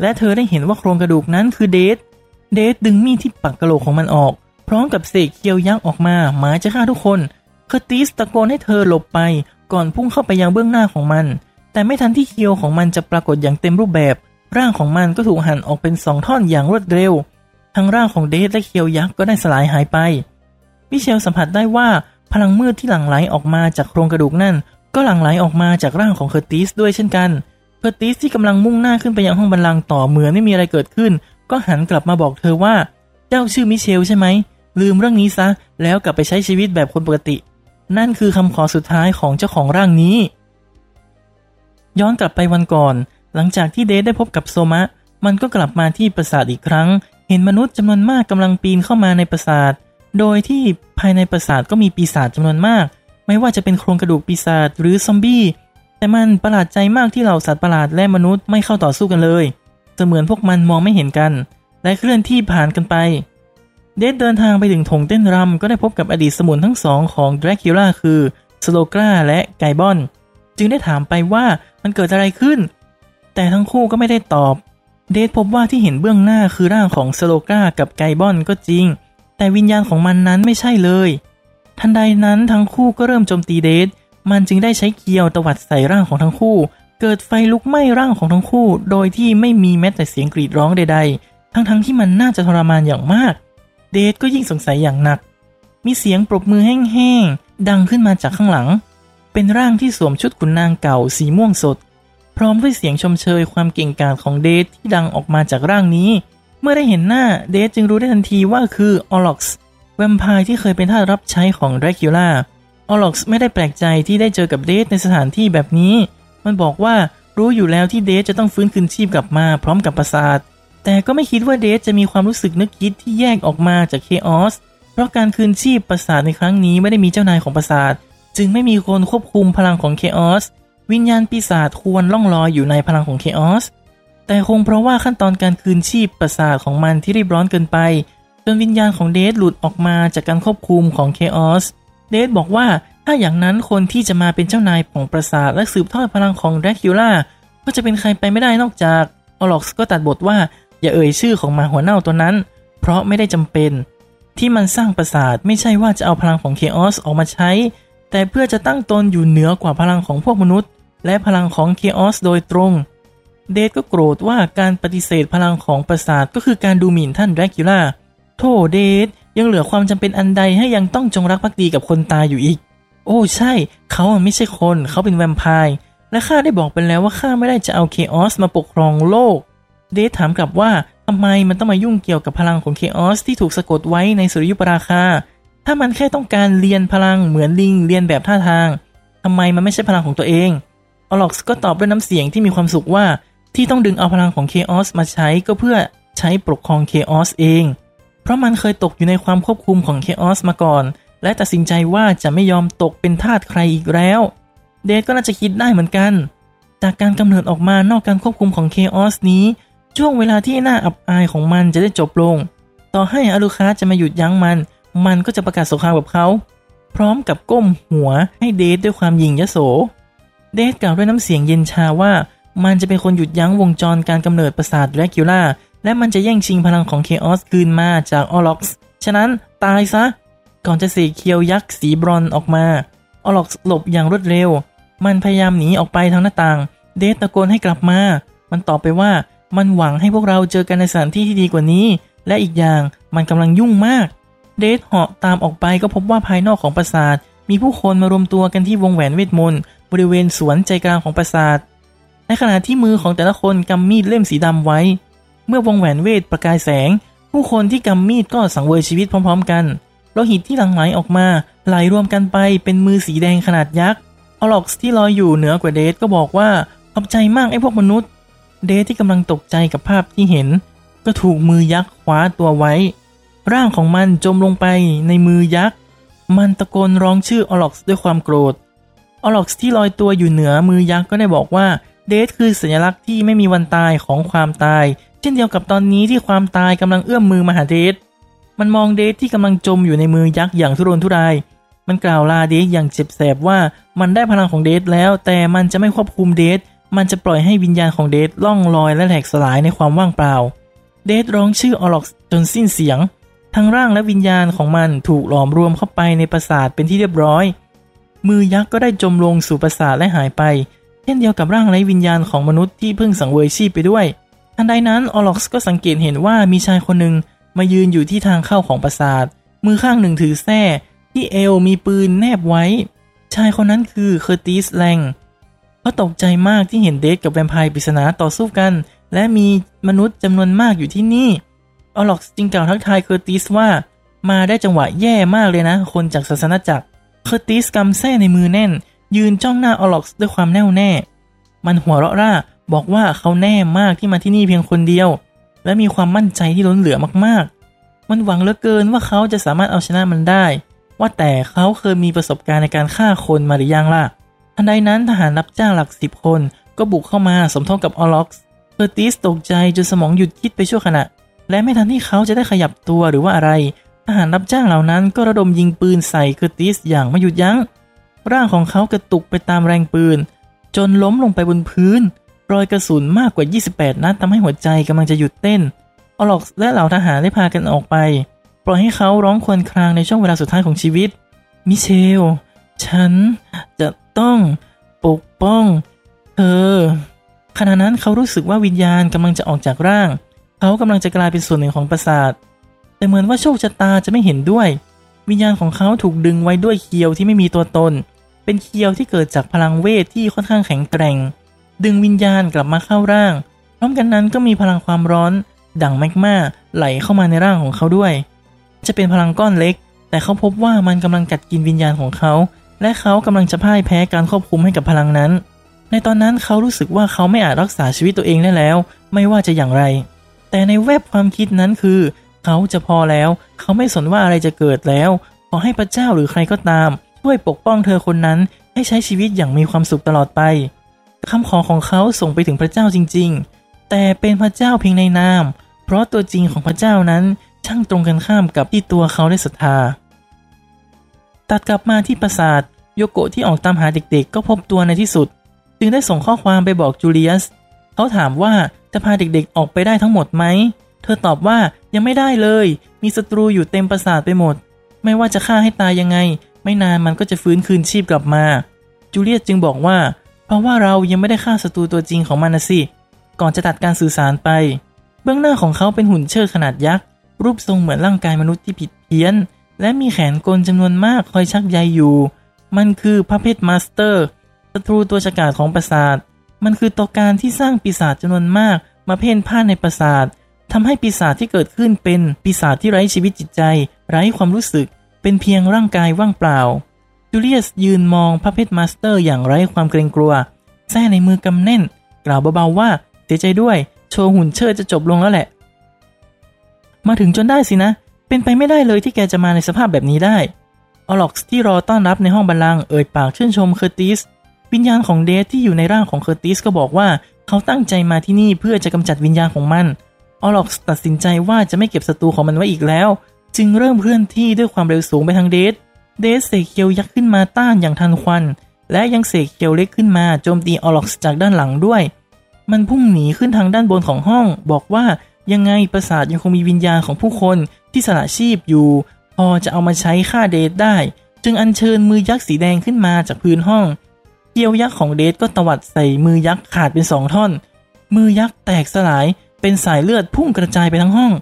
Speaker 2: และเธอได้เห็นว่าโครงกระดูกนั้นคือเดท เดทดึงมีดที่ปักกะโหลกของมันออก พร้อมกับเสกเคียวยักษ์ออกมาหมายจะฆ่าทุกคนเคอร์ติสตะโกนให้เธอหลบไป ก่อนพุ่งเข้าไปยังเบื้องหน้าของมัน แต่ไม่ทันที่เคียวของมันจะปรากฏอย่างเต็มรูปแบบ ร่างของมันก็ถูกหั่นออกเป็นสองท่อนอย่างรวดเร็ว ทั้งร่างของเดทและเคียวยักษ์ก็ได้สลายหายไป มิเชลสัมผัสได้ว่าพลังมืดที่หลั่งไหลออกมาจากโครงกระดูกนั่น ก็หลั่งไหลออกมาจากร่างของเคอร์ติสด้วยเช่นกัน เคอร์ติสที่กำลังมุ่งหน้าขึ้นไปยังห้องบัลลังก์ต่อเหมือนไม่มีอะไรเกิดขึ้น ก็หันกลับมาบอกเธอว่า เจ้าชื่อมิเชลใช่ไหม ลืมเรื่องนี้ซะ แล้วกลับไปใช้ชีวิตแบบคนปกติ นั่นคือคำขอสุดท้ายของเจ้าของร่างนี้ ย้อนกลับไปวันก่อน หลังจากที่เดทได้พบกับโซมะ มันก็กลับมาที่ปราสาทอีกครั้ง เห็นมนุษย์จำนวนมากกำลังปีนเข้ามาในปราสาท โดยที่ภายในปราสาทก็มีปีศาจจำนวนมาก ไม่ว่าจะเป็นโครงกระดูกปีศาจหรือซอมบี้แต่มันประหลาดใจมากที่เหล่าสัตว์ประหลาดและมนุษย์ไม่เข้าต่อสู้กันเลย เสมือนพวกมันมองไม่เห็นกัน และเคลื่อนที่ผ่านกันไป เดทเดินทางไปถึงถงเต้นรำก็ได้พบกับอดีตสมุนทั้งสองของดรากิล่าคือสโลกราและไกบอน จึงได้ถามไปว่ามันเกิดอะไรขึ้น แต่ทั้งคู่ก็ไม่ได้ตอบ เดทพบว่าที่เห็นเบื้องหน้าคือร่างของสโลกรากับไกบอนก็จริง แต่วิญญาณของมันนั้นไม่ใช่เลย ทันใดนั้นทั้งคู่ก็เริ่มโจมตีเดทมันจึงได้ใช้เกียวตวัดใส่ร่างของทั้งคู่ เกิดไฟลุกไหม้ร่างของทั้งคู่ โดยที่ไม่มีแม้แต่เสียงกรีดร้องใดๆ ทั้งๆที่มันน่าจะทรมานอย่างมาก เดทก็ยิ่งสงสัยอย่างหนัก มีเสียงปรบมือแห้งๆ ดังขึ้นมาจากข้างหลัง เป็นร่างที่สวมชุดขุนนางเก่าสีม่วงสด พร้อมด้วยเสียงชมเชยความเก่งกาจของเดทที่ดังออกมาจากร่างนี้ เมื่อได้เห็นหน้าเดทจึงรู้ได้ทันทีว่าคือออล็อกซ์แวมไพร์ที่เคยเป็นทาสรับใช้ของแดรคิวล่าออล็อกซ์ไม่ได้แปลกใจที่ได้เจอกับเดทในสถานที่แบบนี้ มันบอกว่ารู้อยู่แล้วที่เดทจะต้องฟื้นคืนชีพกลับมาพร้อมกับปราสาท แต่ก็ไม่คิดว่าเดทจะมีความรู้สึกนึกคิดที่แยกออกมาจากเคออส เพราะการคืนชีพปราสาทในครั้งนี้ไม่ได้มีเจ้านายของปราสาท จึงไม่มีคนควบคุมพลังของเคออส วิญญาณปีศาจควรล่องลอยอยู่ในพลังของเคออส แต่คงเพราะว่าขั้นตอนการคืนชีพปราสาทของมันที่รีบร้อนเกินไป จนวิญญาณของเดทหลุดออกมาจากการควบคุมของเคออส เดทบอกว่า ถ้าอย่างนั้นคนที่จะมาเป็นเจ้านายของปราสาทและสืบทอดพลังของแดรคิวล่าก็จะเป็นใครไปไม่ได้นอกจากออล็อกซ์ก็ตัดบทว่าอย่าเอ่ยชื่อของหมาหัวเน่าตัวนั้น เพราะไม่ได้จำเป็น ที่มันสร้างปราสาทไม่ใช่ว่าจะเอาพลังของเคออสออกมาใช้ แต่เพื่อจะตั้งตนอยู่เหนือกว่าพลังของพวกมนุษย์ และพลังของเคออสโดยตรง เดทก็โกรธว่าการปฏิเสธพลังของปราสาทก็คือการดูหมิ่นท่านแดรคิวล่าโธ่เดทยังเหลือความจำเป็นอันใดให้ยังต้องจงรักภักดีกับคนตายอยู่อีก โอ้ใช่ เขาไม่ใช่คนเขาเป็นแวมไพร์และข้าได้บอกไปแล้วว่าข้าไม่ได้จะเอาเคออสมาปกครองโลก เดทถามกลับว่าทำไมมันต้องมายุ่งเกี่ยวกับพลังของเคออสที่ถูกสะกดไว้ในสุริยุปราคา ถ้ามันแค่ต้องการเลียนพลังเหมือนลิงเลียนแบบท่าทางทำไมมันไม่ใช้พลังของตัวเองออล็อกซ์ก็ตอบด้วยน้ำเสียงที่มีความสุขว่า ที่ต้องดึงเอาพลังของเคออสมาใช้ก็เพื่อใช้ปกครองเคออสเอง เพราะมันเคยตกอยู่ในความควบคุมของเคออสมาก่อน และตัดสินใจว่าจะไม่ยอมตกเป็นทาสใครอีกแล้ว เดทก็น่าจะคิดได้เหมือนกัน จากการกำเนิดออกมานอกการควบคุมของเคออสนี้ ช่วงเวลาที่น่าอับอายของมันจะได้จบลง ต่อให้อาลูคาร์ดจะมาหยุดยั้งมัน มันก็จะประกาศสงครามกับเขา พร้อมกับก้มหัวให้เดทด้วยความหยิ่งยโส เดทกล่าวด้วยน้ำเสียงเย็นชาว่ามันจะเป็นคนหยุดยั้งวงจรการกำเนิดปราสาทแดรคิวล่าและมันจะแย่งชิงพลังของเคออสคืนมาจากออล็อกซ์ ฉะนั้นตายซะ ก่อนจะเสกเคียวยักษ์สีบรอนซ์ออกมาออล็อกซ์หลบอย่างรวดเร็ว มันพยายามหนีออกไปทางหน้าต่าง เดทตะโกนให้กลับมา มันตอบไปว่ามันหวังให้พวกเราเจอกันในสถานที่ที่ดีกว่านี้ และอีกอย่างมันกำลังยุ่งมาก เดทเหาะตามออกไปก็พบว่าภายนอกของปราสาท มีผู้คนมารวมตัวกันที่วงแหวนเวทมนต์บริเวณสวนใจกลางของปราสาท ในขณะที่มือของแต่ละคนกำมีดเล่มสีดำไว้ เมื่อวงแหวนเวทประกายแสง ผู้คนที่กำมีดก็สังเวยชีวิตพร้อม ๆ กัน โลหิตที่หลั่งไหลออกมาไหลรวมกันไปเป็นมือสีแดงขนาดยักษ์ออล็อกซ์ที่ลอยอยู่เหนือกว่าเดทก็บอกว่าขอบใจมากไอ้พวกมนุษย์ เดทที่กำลังตกใจกับภาพที่เห็น ก็ถูกมือยักษ์คว้าตัวไว้ ร่างของมันจมลงไปในมือยักษ์มันตะโกนร้องชื่อออล็อกซ์ด้วยความโกรธออล็อกซ์ที่ลอยตัวอยู่เหนือมือยักษ์ก็ได้บอกว่าเดทคือสัญลักษณ์ที่ไม่มีวันตายของความตาย เช่นเดียวกับตอนนี้ที่ความตายกำลังเอื้อมมือมาหาเดท มันมองเดทที่กำลังจมอยู่ในมือยักษ์อย่างทุรนทุราย มันกล่าวลาเดทอย่างเจ็บแสบว่ามันได้พลังของเดทแล้ว แต่มันจะไม่ควบคุมเดท มันจะปล่อยให้วิญญาณของเดทล่องลอยและแหลกสลายในความว่างเปล่า เดทร้องชื่อออล็อกจนสิ้นเสียง ทั้งร่างและวิญญาณของมันถูกหลอมรวมเข้าไปในปราสาทเป็นที่เรียบร้อย มือยักษ์ก็ได้จมลงสู่ปราสาทและหายไป เช่นเดียวกับร่างไร้วิญญาณของมนุษย์ที่เพิ่งสังเวยชีพไปด้วย ทันใดนั้นออล็อกก็สังเกตเห็นว่ามีชายคนหนึ่ง มายืนอยู่ที่ทางเข้าของปราสาท มือข้างหนึ่งถือแส้ที่เอวมีปืนแนบไว้ ชายคนนั้นคือเคอร์ติสแลงเขาตกใจมากที่เห็นเดทกับแวมไพร์ปริศนาต่อสู้กัน และมีมนุษย์จำนวนมากอยู่ที่นี่ออล็อกซ์จึงกล่าวทักทายเคอร์ติสว่ามาได้จังหวะแย่มากเลยนะ คนจากศาสนจักร เคอร์ติสกำแส้ในมือแน่น ยืนจ้องหน้าออล็อกซ์ด้วยความแน่วแน่ มันหัวเราะร่าบอกว่าเขาแน่มากที่มาที่นี่เพียงคนเดียว และมีความมั่นใจที่ล้นเหลือมากๆ มันหวังเหลือเกินว่าเขาจะสามารถเอาชนะมันได้ ว่าแต่เขาเคยมีประสบการณ์ในการฆ่าคนมาหรือยังล่ะ ทันใดนั้นทหารรับจ้างหลักสิบคน ก็บุกเข้ามาสมทบกับออล็อกซ์เคอร์ติสตกใจจนสมองหยุดคิดไปชั่วขณะ และไม่ทันที่เขาจะได้ขยับตัวหรือว่าอะไร ทหารรับจ้างเหล่านั้นก็ระดมยิงปืนใส่เคอร์ติสอย่างไม่หยุดยั้ง ร่างของเขากระตุกไปตามแรงปืน จนล้มลงไปบนพื้น รอยกระสุนมากกว่า 28 นัดทำให้หัวใจกำลังจะหยุดเต้น ออล็อกซ์และเหล่าทหารได้พากันออกไป ปล่อยให้เขาร้องครวญครางในช่วงเวลาสุดท้ายของชีวิต มิเชล ฉันจะต้องปกป้องเธอขณะนั้นเขารู้สึกว่าวิญญาณกำลังจะออกจากร่าง เขากำลังจะกลายเป็นส่วนหนึ่งของปราสาท แต่เหมือนว่าโชคชะตาจะไม่เห็นด้วย วิญญาณของเขาถูกดึงไว้ด้วยเคียวที่ไม่มีตัวตน เป็นเคียวที่เกิดจากพลังเวทที่ค่อนข้างแข็งแกร่ง ดึงวิญญาณกลับมาเข้าร่าง พร้อมกันนั้นก็มีพลังความร้อน ดั่งแมกมาไหลเข้ามาในร่างของเขาด้วย จะเป็นพลังก้อนเล็ก แต่เขาพบว่ามันกำลังกัดกินวิญญาณของเขา และเขากำลังจะพ่ายแพ้การควบคุมให้กับพลังนั้น ในตอนนั้นเขารู้สึกว่าเขาไม่อาจรักษาชีวิตตัวเองได้แล้ว ไม่ว่าจะอย่างไร แต่ในแวบความคิดนั้นคือ เขาจะพอแล้ว เขาไม่สนว่าอะไรจะเกิดแล้ว ขอให้พระเจ้าหรือใครก็ตามช่วยปกป้องเธอคนนั้นให้ใช้ชีวิตอย่างมีความสุขตลอดไป คำขอของเขาส่งไปถึงพระเจ้าจริง ๆ แต่เป็นพระเจ้าเพียงในนาม เพราะตัวจริงของพระเจ้านั้นช่างตรงกันข้ามกับที่ตัวเขาได้ศรัทธา ตัดกลับมาที่ปราสาทโยโกะที่ออกตามหาเด็กๆ ก็พบตัวในที่สุด จึงได้ส่งข้อความไปบอกจูเลียส เขาถามว่าจะพาเด็กๆออกไปได้ทั้งหมดไหม เธอตอบว่ายังไม่ได้เลย มีศัตรูอยู่เต็มปราสาทไปหมด ไม่ว่าจะฆ่าให้ตายยังไง ไม่นานมันก็จะฟื้นคืนชีพกลับมา จูเลียสจึงบอกว่า เพราะว่าเรายังไม่ได้ฆ่าศัตรูตัวจริงของมันนะสิ ก่อนจะตัดการสื่อสารไป เบื้องหน้าของเขาเป็นหุ่นเชิดขนาดยักษ์ รูปทรงเหมือนร่างกายมนุษย์ที่ผิดเพี้ยน และมีแขนกลจำนวนมากคอยชักใยอยู่ มันคือพ u เพ t มาสเตอร์ศัตรูตัวฉกาจของปราสาท มันคือตัวการที่สร้างปีศาจจำนวนมากมาเพ่นพ่านในปราสาททำให้ปีศาจที่เกิดขึ้นเป็นปีศาจที่ไร้ชีวิตจิตใจ ไร้ความรู้สึก เป็นเพียงร่างกายว่างเปล่า จูเลียสยืนมองพ u เพ t มาสเตอร์อย่างไร้ความเกรงกลัวแส้ในมือกำแน่น กล่าวเบาๆว่าเสียใจด้วยโชว์หุ่นเชิดจะจบลงแล้วแหละ มาถึงจนได้สินะ เป็นไปไม่ได้เลยที่แกจะมาในสภาพแบบนี้ได้ออล็อกซ์ที่รอต้อนรับในห้องบัลลังก์เอ่ยปากชื่นชมเคอร์ติสวิญญาณของเดทที่อยู่ในร่างของเคอร์ติสก็บอกว่าเขาตั้งใจมาที่นี่เพื่อจะกำจัดวิญญาณของมันออล็อกซ์ตัดสินใจว่าจะไม่เก็บศัตรูของมันไว้อีกแล้ว จึงเริ่มเคลื่อนที่ด้วยความเร็วสูงไปทางเดท เดทเสกเคียวยักษ์ขึ้นมาต้านอย่างทันควัน และยังเสกเคียวเล็กขึ้นมาโจมตีออล็อกซ์จากด้านหลังด้วย มันพุ่งหนีขึ้นทางด้านบนของห้อง บอกว่ายังไงปราสาทยังคงมีวิญญาณของผู้คนที่สละชีพอยู่ พอจะเอามาใช้ฆ่าเดทได้ จึงอัญเชิญมือยักษ์สีแดงขึ้นมาจากพื้นห้องเกียวยักษ์ของเดทก็ตวัดใส่มือยักษ์ขาดเป็นสองท่อน มือยักษ์แตกสลายเป็นสายเลือดพุ่งกระจายไปทั้งห้อง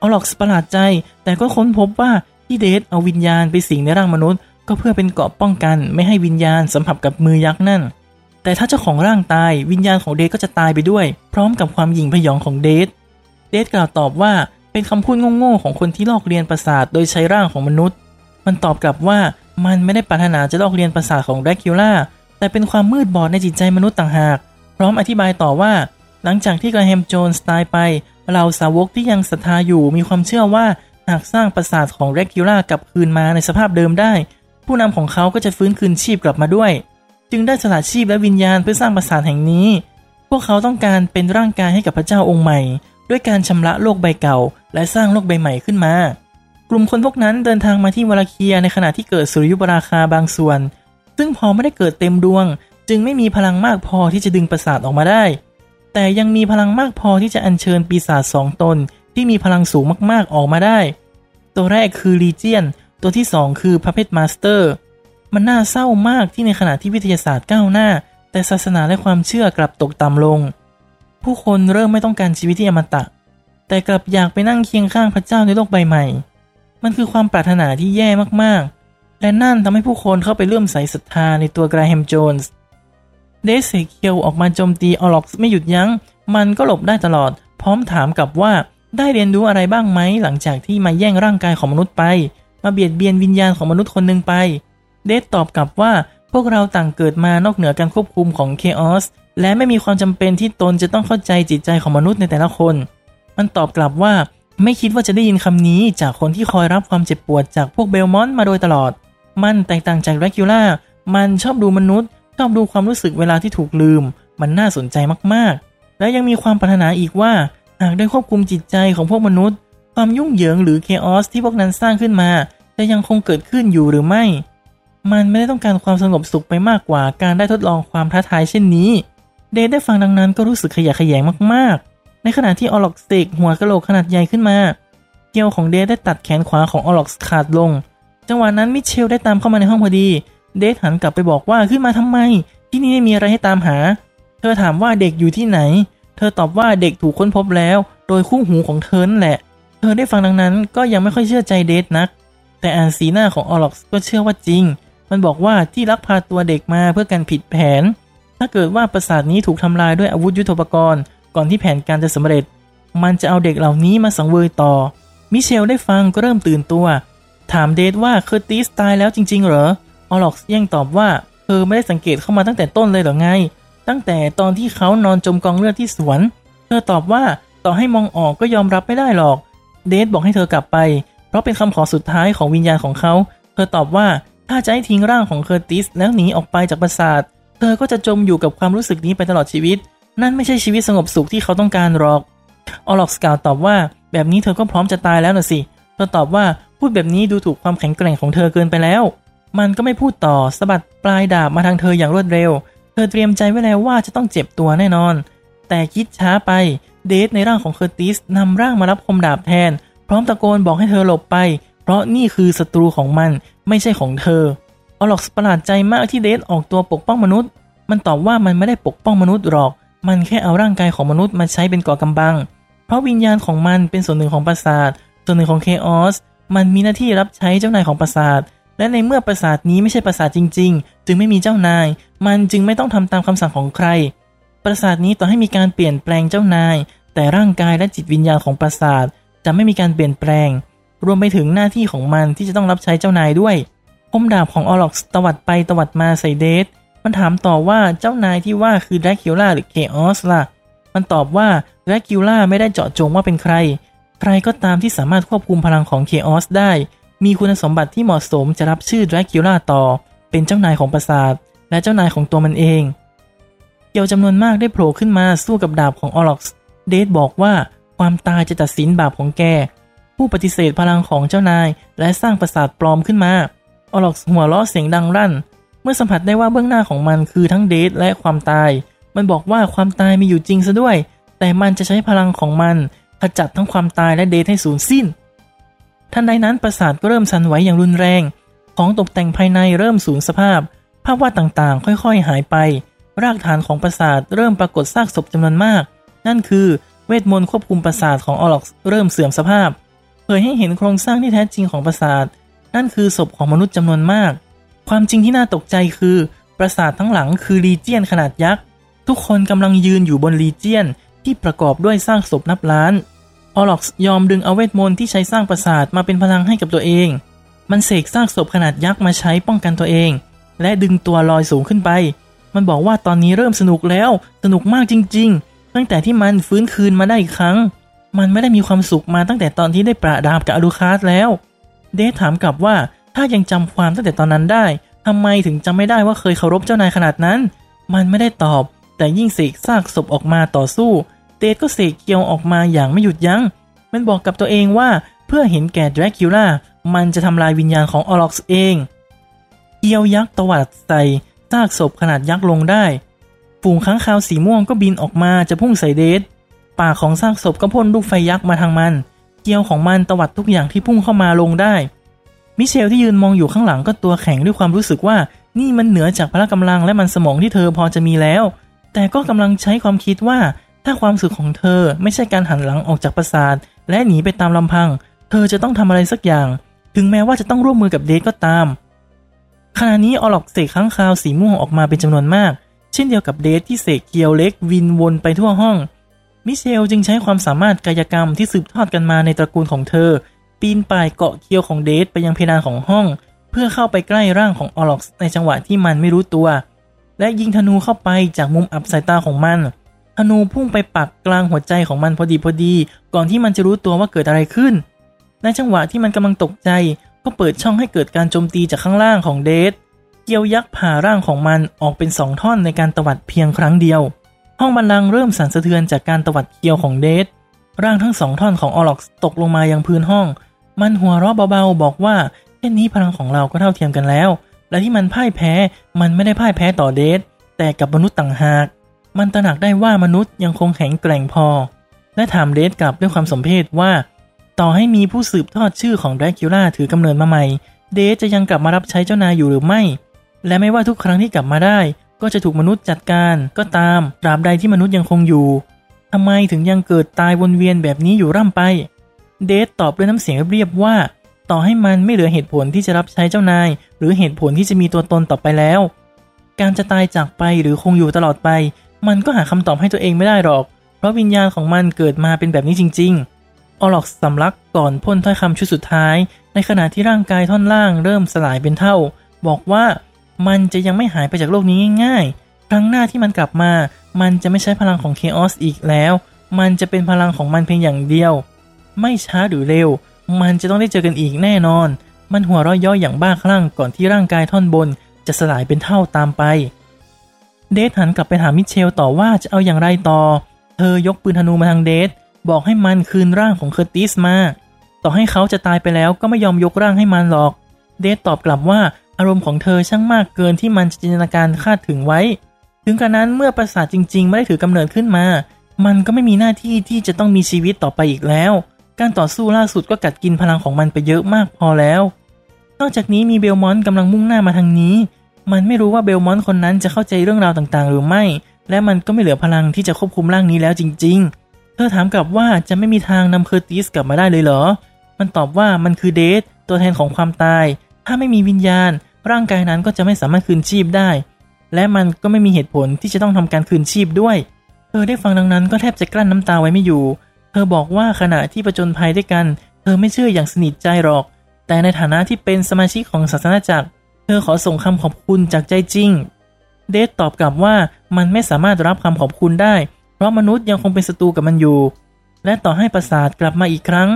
Speaker 2: ออล็อกซ์ประหลาดใจ แต่ก็ค้นพบว่า ที่เดทเอาวิญญาณไปสิงในร่างมนุษย์ ก็เพื่อเป็นเกราะป้องกัน ไม่ให้วิญญาณสัมผัสกับมือยักษ์นั่น แต่ถ้าเจ้าของร่างตายวิญญาณของเดทก็จะตายไปด้วย พร้อมกับความหยิ่งพยองของเดทเดทกล่าวตอบว่าเป็นคำพูดโง่ๆของคนที่ลอกเรียนประสาทโดยใช้ร่างของมนุษย์ มันตอบกลับว่ามันไม่ได้ปรารถนาจะลอกเรียนประสาทของแดรคิล่าแต่เป็นความมืดบอดในจิตใจมนุษย์ต่างหาก พร้อมอธิบายต่อว่า หลังจากที่กราแฮมโจนส์ตายไป เราสาวกที่ยังศรัทธาอยู่มีความเชื่อว่า หากสร้างประสาทของแรคิล่ากลับคืนมาในสภาพเดิมได้ ผู้นำของเขาก็จะฟื้นคืนชีพกลับมาด้วย จึงได้สละชีพและวิญญาณเพื่อสร้างปราสาทแห่งนี้ พวกเขาต้องการเป็นร่างกายให้กับพระเจ้าองค์ใหม่ ด้วยการชำระโลกใบเก่า และสร้างโลกใบใหม่ขึ้นมา กลุ่มคนพวกนั้นเดินทางมาที่วาลาเคียในขณะที่เกิดสุริยุปราคาบางส่วน ซึ่งพอไม่ได้เกิดเต็มดวง จึงไม่มีพลังมากพอที่จะดึงประสาทออกมาได้ แต่ยังมีพลังมากพอที่จะอัญเชิญปีศาจสองตน ที่มีพลังสูงมากๆออกมาได้ ตัวแรกคือลีเจียน ตัวที่สองคือพัพเพ t มาสเตอร์ มันน่าเศร้ามากที่ในขณะที่วิทยาศาสตร์ก้าวหน้า แต่ศาสนาและความเชื่อกลับตกต่ำลง ผู้คนเริ่มไม่ต้องการชีวิตที่อมตะ แต่กลับอยากไปนั่งเคียงข้างพระเจ้าในโลกใบใหม่ มันคือความปรารถนาที่แย่มากๆ และนั่นทำให้ผู้คนเข้าไปเลื่อมใสศรัทธาในตัวกราแฮมโจนส์เดทเสกเคียวออกมาโจมตีออล็อกซ์ไม่หยุดยั้ง มันก็หลบได้ตลอด พร้อมถามกลับว่า ได้เรียนรู้อะไรบ้างไหมหลังจากที่มาแย่งร่างกายของมนุษย์ไป มาเบียดเบียนวิญญาณของมนุษย์คนหนึ่งไป เดซตอบกลับว่าพวกเราต่างเกิดมานอกเหนือการควบคุมของเคออสและไม่มีความจำเป็นที่ตนจะต้องเข้าใจจิตใจของมนุษย์ในแต่ละคน มันตอบกลับว่าไม่คิดว่าจะได้ยินคำนี้จากคนที่คอยรับความเจ็บปวดจากพวกเบลมอนต์มาโดยตลอด มันแตกต่างจากแรคิล่า มันชอบดูมนุษย์ ชอบดูความรู้สึกเวลาที่ถูกลืม มันน่าสนใจมากๆ และยังมีความปรารถนาอีกว่า หากได้ควบคุมจิตใจของพวกมนุษย์ ความยุ่งเหยิงหรือเคออสที่พวกนั้นสร้างขึ้นมา จะยังคงเกิดขึ้นอยู่หรือไม่ มันไม่ได้ต้องการความสงบสุขไปมากกว่าการได้ทดลองความท้าทายเช่นนี้ เดทได้ฟังดังนั้นก็รู้สึกขยะแขยงมากๆ ในขณะที่ออล็อกสติกหัวกะโหลกขนาดใหญ่ขึ้นมา เกลียวของเดทได้ตัดแขนขวาของออล็อกขาดลง จังหวะนั้นมิเชลได้ตามเข้ามาในห้องพอดี เดทหันกลับไปบอกว่าขึ้นมาทำไม ที่นี่ไม่มีอะไรให้ตามหา เธอถามว่าเด็กอยู่ที่ไหน เธอตอบว่าเด็กถูกค้นพบแล้ว โดยคู่หูของเธอนั่นแหละ เธอได้ฟังดังนั้นก็ยังไม่ค่อยเชื่อใจเดทนัก แต่อ่านสีหน้าของออล็อกก็เชื่อว่าจริง มันบอกว่าที่ลักพาตัวเด็กมาเพื่อการผิดแผน ถ้าเกิดว่าปราสาทนี้ถูกทำลายด้วยอาวุธยุทโธปกรณ์ ก่อนที่แผนการจะสำเร็จ มันจะเอาเด็กเหล่านี้มาสังเวยต่อ มิเชลได้ฟังก็เริ่มตื่นตัว ถามเดทว่าเคอร์ติสตายแล้วจริง ๆ เหรอ ออล็อกยังตอบว่าเธอไม่ได้สังเกตเข้ามาตั้งแต่ต้นเลยเหรอไง ตั้งแต่ตอนที่เขานอนจมกองเลือดที่สวน เธอตอบว่าต่อให้มองออกก็ยอมรับไม่ได้หรอก เดทบอกให้เธอกลับไป เพราะเป็นคำขอสุดท้ายของวิญญาณของเขา เธอตอบว่าถ้าจะให้ทิ้งร่างของเคอร์ติสแล้วหนีออกไปจากปราสาท เธอก็จะจมอยู่กับความรู้สึกนี้ไปตลอดชีวิต นั่นไม่ใช่ชีวิตสงบสุขที่เขาต้องการหรอก ออล็อกซ์กล่าวตอบว่า แบบนี้เธอก็พร้อมจะตายแล้วน่ะสิ เธอตอบว่าพูดแบบนี้ดูถูกความแข็งแกร่งของเธอเกินไปแล้ว มันก็ไม่พูดต่อสะบัดปลายดาบมาทางเธออย่างรวดเร็ว เธอเตรียมใจไว้แล้วว่าจะต้องเจ็บตัวแน่นอน แต่คิดช้าไปเดทในร่างของเคอร์ติสนำร่างมารับคมดาบแทน พร้อมตะโกนบอกให้เธอหลบไป เพราะนี่คือศัตรูของมันไม่ใช่ของเธอออล็อกประหลาดใจมากที่เดทออกตัวปกป้องมนุษย์ มันตอบว่ามันไม่ได้ปกป้องมนุษย์หรอก มันแค่เอาร่างกายของมนุษย์มาใช้เป็นก่อกำบัง เพราะวิญญาณของมันเป็นส่วนหนึ่งของปราสาท ส่วนหนึ่งของเคออสมันมีหน้าที่รับใช้เจ้านายของปราสาท และในเมื่อปราสาทนี้ไม่ใช่ปราสาทจริง ๆ จึงไม่มีเจ้านาย มันจึงไม่ต้องทำตามคำสั่งของใคร ปราสาทนี้ต่อให้มีการเปลี่ยนแปลงเจ้านาย แต่ร่างกายและจิตวิญญาณของปราสาทจะไม่มีการเปลี่ยนแปลง รวมไปถึงหน้าที่ของมันที่จะต้องรับใช้เจ้านายด้วยคมดาบของออล็อกซ์ตวัดไปตวัดมาใส่เดทมันถามต่อว่าเจ้านายที่ว่าคือแดรคิวล่าหรือเคออสล่ะ มันตอบว่าแดรคิวล่าไม่ได้เจาะจงว่าเป็นใคร ใครก็ตามที่สามารถควบคุมพลังของเคออสได้ มีคุณสมบัติที่เหมาะสมจะรับชื่อแดรคิวล่าต่อ เป็นเจ้านายของปราสาท และเจ้านายของตัวมันเอง เคียวจำนวนมากได้โผล่ขึ้นมาสู้กับดาบของออล็อกซ์เดทบอกว่าความตายจะตัดสินบาปของแก ผู้ปฏิเสธพลังของเจ้านาย และสร้างปราสาทปลอมขึ้นมาออล็อกหัวเราะเสียงดังรั่น เมื่อสัมผัสได้ว่าเบื้องหน้าของมันคือทั้งเดทและความตาย มันบอกว่าความตายมีอยู่จริงซะด้วย แต่มันจะใช้พลังของมันขจัดทั้งความตายและเดทให้สูญสิ้น ทันใดนั้นปราสาทก็เริ่มสั่นไหวอย่างรุนแรง ของตกแต่งภายในเริ่มสูญสภาพ ภาพวาดต่างๆ ค่อยๆ หายไป รากฐานของปราสาทเริ่มปรากฏซากศพจำนวนมาก นั่นคือเวทมนต์ควบคุมปราสาทของออล็อกเริ่มเสื่อมสภาพ เผยให้เห็นโครงสร้างที่แท้จริงของปราสาท นั่นคือศพของมนุษย์จำนวนมาก ความจริงที่น่าตกใจคือ ปราสาททั้งหลังคือลีเจียนขนาดยักษ์ ทุกคนกำลังยืนอยู่บนลีเจียนที่ประกอบด้วยซากศพนับล้าน ออล็อกยอมดึงเอาเวทมนต์ที่ใช้สร้างปราสาทมาเป็นพลังให้กับตัวเอง มันเสกซากศพขนาดยักษ์มาใช้ป้องกันตัวเอง และดึงตัวลอยสูงขึ้นไป มันบอกว่าตอนนี้เริ่มสนุกแล้ว สนุกมากจริง ๆ ตั้งแต่ที่มันฟื้นคืนมาได้อีกครั้ง มันไม่ได้มีความสุขมาตั้งแต่ตอนที่ได้ประดาบกับอลูคาร์ดแล้ว เดทถามกลับว่าถ้ายังจำความตั้งแต่ตอนนั้นได้ทำไมถึงจำไม่ได้ว่าเคยเคารพเจ้านายขนาดนั้น มันไม่ได้ตอบ แต่ยิ่งเสกซากศพออกมาต่อสู้ เดทก็เสกเคียวออกมาอย่างไม่หยุดยั้ง มันบอกกับตัวเองว่าเพื่อเห็นแก่แดรคิวล่ามันจะทำลายวิญญาณของออล็อกซ์เอง เกียวยักษ์ตวัดใส่ซากศพขนาดยักษ์ลงได้ฝูงค้างคาวสีม่วงก็บินออกมาจะพุ่งใส่เดทปากของซากศพก็พ่นลูกไฟยักษ์มาทางมัน เกียวของมันตวัดทุกอย่างที่พุ่งเข้ามาลงได้ มิเชลที่ยืนมองอยู่ข้างหลังก็ตัวแข็งด้วยความรู้สึกว่านี่มันเหนือจากพละกำลังและมันสมองที่เธอพอจะมีแล้ว แต่ก็กำลังใช้ความคิดว่า ถ้าความสุขของเธอไม่ใช่การหันหลังออกจากปราสาทและหนีไปตามลำพัง เธอจะต้องทำอะไรสักอย่าง ถึงแม้ว่าจะต้องร่วมมือกับเดทก็ตาม ขณะนี้ออล็อกเสกค้างคาวสีม่วงออกมาเป็นจำนวนมาก เช่นเดียวกับเดทที่เสกเกียวเล็กวินวนไปทั่วห้อง มิเชลจึงใช้ความสามารถกายกรรมที่สืบทอดกันมาในตระกูลของเธอ ปีนป่ายเกาะเคียวของเดทไปยังเพดานของห้อง เพื่อเข้าไปใกล้ร่างของออล็อกในจังหวะที่มันไม่รู้ตัว และยิงธนูเข้าไปจากมุมอับสายตาของมัน ธนูพุ่งไปปักกลางหัวใจของมันพอดีพอดี ก่อนที่มันจะรู้ตัวว่าเกิดอะไรขึ้น ในจังหวะที่มันกำลังตกใจ ก็เปิดช่องให้เกิดการโจมตีจากข้างล่างของเดทเกียวยักษ์ผ่าร่างของมันออกเป็นสองท่อนในการตวัดเพียงครั้งเดียว ห้องบันลังเริ่มสั่นสะเทือนจากการตวัดเกียวของเดทร่างทั้งสองท่อนของออล็อกตกลงมายังพื้นห้อง มันหัวเราะเบาๆบอกว่าแค่นี้พลังของเราก็เท่าเทียมกันแล้ว และที่มันพ่ายแพ้ มันไม่ได้พ่ายแพ้ต่อเดทแต่กับมนุษย์ต่างหาก มันตระหนักได้ว่ามนุษย์ยังคงแข็งแกร่งพอ และถามเดทกลับด้วยความสมเพชว่า ต่อให้มีผู้สืบทอดชื่อของแดรคิล่าถือกำเนิดมาใหม่ เดทจะยังกลับมารับใช้เจ้านายอยู่หรือไม่ และไม่ว่าทุกครั้งที่กลับมาได้ ก็จะถูกมนุษย์จัดการก็ตามตราบใดที่มนุษย์ยังคงอยู่ทำไมถึงยังเกิดตายวนเวียนแบบนี้อยู่ร่ำไป เดทตอบด้วยน้ำเสียงเรียบว่า ต่อให้มันไม่เหลือเหตุผลที่จะรับใช้เจ้านาย หรือเหตุผลที่จะมีตัวตนต่อไปแล้ว การจะตายจากไปหรือคงอยู่ตลอดไป มันก็หาคำตอบให้ตัวเองไม่ได้หรอก เพราะวิญญาณของมันเกิดมาเป็นแบบนี้จริง ๆ ออล็อกสำลักก่อนพ่นถ้อยคำชุดสุดท้าย ในขณะที่ร่างกายท่อนล่างเริ่มสลายเป็นเท่า บอกว่ามันจะยังไม่หายไปจากโลกนี้ง่ายๆ ครั้งหน้าที่มันกลับมา มันจะไม่ใช้พลังของเคออสอีกแล้ว มันจะเป็นพลังของมันเพียงอย่างเดียว ไม่ช้าหรือเร็ว มันจะต้องได้เจอกันอีกแน่นอน มันหัวเราะย่ออย่างบ้าคลั่งก่อนที่ร่างกายท่อนบนจะสลายเป็นเท่าตามไป เดทหันกลับไปถามมิเชลต่อว่าจะเอาอย่างไรต่อ เธอยกปืนธนูมาทางเดทบอกให้มันคืนร่างของเคอร์ติสมา ต่อให้เขาจะตายไปแล้วก็ไม่ยอมยกร่างให้มันหรอก เดทตอบกลับว่าอารมณ์ของเธอช่างมากเกินที่มันจะจินตนาการคาดถึงไว้ ถึงกระนั้นเมื่อประสาทจริง ๆ ไม่ได้ถือกำเนิดขึ้นมา มันก็ไม่มีหน้าที่ที่จะต้องมีชีวิตต่อไปอีกแล้ว การต่อสู้ล่าสุดก็กัดกินพลังของมันไปเยอะมากพอแล้ว นอกจากนี้มีเบลมอนต์กำลังมุ่งหน้ามาทางนี้ มันไม่รู้ว่าเบลมอนต์คนนั้นจะเข้าใจเรื่องราวต่างๆ หรือไม่ และมันก็ไม่เหลือพลังที่จะควบคุมร่างนี้แล้วจริง ๆ เธอถามกลับว่าจะไม่มีทางนำเคอร์ติสกลับมาได้เลยเหรอ มันตอบว่ามันคือเดทตัวแทนของความตาย ถ้าไม่มีวิญญาณ ร่างกายนั้นก็จะไม่สามารถคืนชีพได้ และมันก็ไม่มีเหตุผลที่จะต้องทำการคืนชีพด้วย เธอได้ฟังดังนั้นก็แทบจะกลั้นน้ำตาไว้ไม่อยู่ เธอบอกว่าขณะที่ประจนภัยด้วยกัน เธอไม่เชื่ออย่างสนิทใจหรอก แต่ในฐานะที่เป็นสมาชิกของศาสนจักร เธอขอส่งคำขอบคุณจากใจจริง เดทตอบกลับว่ามันไม่สามารถรับคำขอบคุณได้ เพราะมนุษย์ยังคงเป็นศัตรูกับมันอยู่ และต่อให้ปราสาทกลับมาอีกครั้ง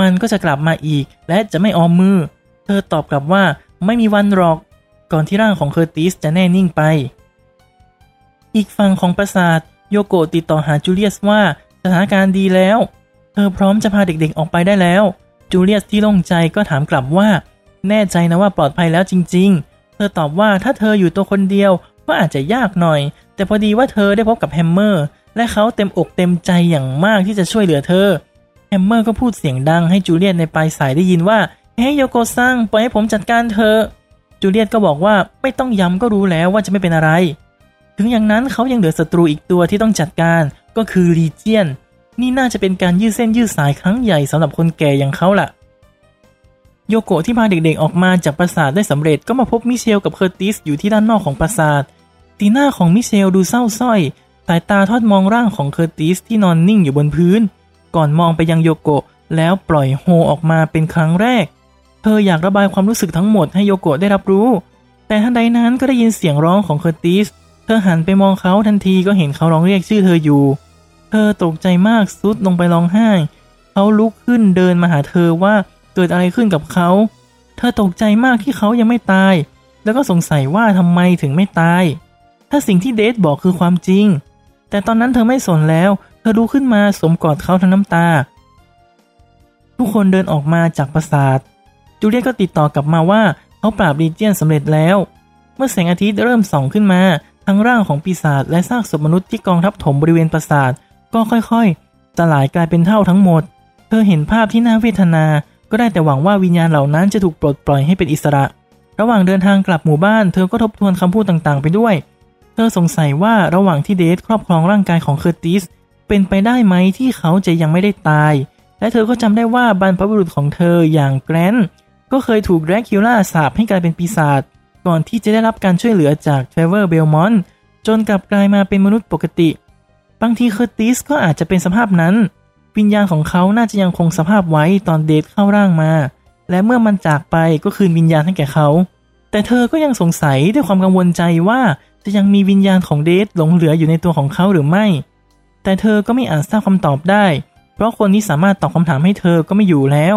Speaker 2: มันก็จะกลับมาอีก และจะไม่ออมมือ เธอตอบกลับว่าไม่มีวันหรอก ก่อนที่ร่างของเคอร์ติสจะแน่นิ่งไป อีกฝั่งของปราสาทโยโกะติดต่อหาจูเลียสว่าสถานการณ์ดีแล้ว เธอพร้อมจะพาเด็กๆออกไปได้แล้ว จูเลียสที่โล่งใจก็ถามกลับว่า แน่ใจนะว่าปลอดภัยแล้วจริง ๆ เธอตอบว่าถ้าเธออยู่ตัวคนเดียวก็อาจจะยากหน่อย แต่พอดีว่าเธอได้พบกับแฮมเมอร์ และเขาเต็มอกเต็มใจอย่างมากที่จะช่วยเหลือเธอ แฮมเมอร์ก็พูดเสียงดังให้จูเลียสในปลายสายได้ยินว่า เฮ้ยโยโกซังปล่อยให้ผมจัดการเถอะ จูเลียสก็บอกว่าไม่ต้องย้ำก็รู้แล้วว่าจะไม่เป็นอะไร ถึงอย่างนั้นเขายังเหลือศัตรูอีกตัวที่ต้องจัดการก็คือลีเจียน นี่น่าจะเป็นการยืดเส้นยืดสายครั้งใหญ่สำหรับคนแก่อย่างเขาล่ะ โยโกะที่พาเด็กๆออกมาจากปราสาทได้สำเร็จก็มาพบมิเชลกับเคอร์ติสอยู่ที่ด้านนอกของปราสาทสีหน้าของมิเชลดูเศร้าสร้อยสายตาทอดมองร่างของเคอร์ติสที่นอนนิ่งอยู่บนพื้น ก่อนมองไปยังโยโกะแล้วปล่อยโฮออกมาเป็นครั้งแรก เธออยากระบายความรู้สึกทั้งหมดให้โยโกะได้รับรู้ แต่ทันใดนั้นก็ได้ยินเสียงร้องของเคอร์ติส เธอหันไปมองเขาทันทีก็เห็นเขาร้องเรียกชื่อเธออยู่ เธอตกใจมากทรุดลงไปร้องไห้ เขาลุกขึ้นเดินมาหาเธอว่า เกิดอะไรขึ้นกับเขา เธอตกใจมากที่เขายังไม่ตาย แล้วก็สงสัยว่าทำไมถึงไม่ตาย ถ้าสิ่งที่เดทบอกคือความจริง แต่ตอนนั้นเธอไม่สนแล้ว เธอลุกขึ้นมาสวมกอดเขาทั้งน้ำตา ทุกคนเดินออกมาจากปราสาท จูเลียตก็ติดต่อกลับมาว่าเขาปราบลีเจียนสำเร็จแล้ว เมื่อแสงอาทิตย์เริ่มส่องขึ้นมา ทั้งร่างของปีศาจและซากศพมนุษย์ที่กองทับถมบริเวณปราสาทก็ค่อยๆสลายกลายเป็นเท่าทั้งหมด เธอเห็นภาพที่น่าเวทนา ก็ได้แต่หวังว่าวิญญาณเหล่านั้นจะถูกปลดปล่อยให้เป็นอิสระ ระหว่างเดินทางกลับหมู่บ้าน เธอก็ทบทวนคำพูดต่างๆ ไปด้วย เธอสงสัยว่าระหว่างที่ Death ครอบครองร่างกายของเคอร์ติสเป็นไปได้ไหมที่เขาจะยังไม่ได้ตาย และเธอก็จำได้ว่าบรรพบุรุษของเธออย่างแกรนท์ก็เคยถูกแดรคิวล่าสาปให้กลายเป็นปีศาจก่อนที่จะได้รับการช่วยเหลือจากเทรเวอร์เบลมอนต์จนกลับกลายมาเป็นมนุษย์ปกติ บางทีเคอร์ติสก็อาจจะเป็นสภาพนั้น วิญญาณของเขาน่าจะยังคงสภาพไว้ตอน Death เข้าร่างมา และเมื่อมันจากไปก็คืนวิญญาณให้แก่เขา แต่เธอก็ยังสงสัยด้วยความกังวลใจว่าจะยังมีวิญญาณของเดทหลงเหลืออยู่ในตัวของเขาหรือไม่ แต่เธอก็ไม่อาจทราบคำตอบได้ เพราะคนที่สามารถตอบคำถามให้เธอก็ไม่อยู่แล้ว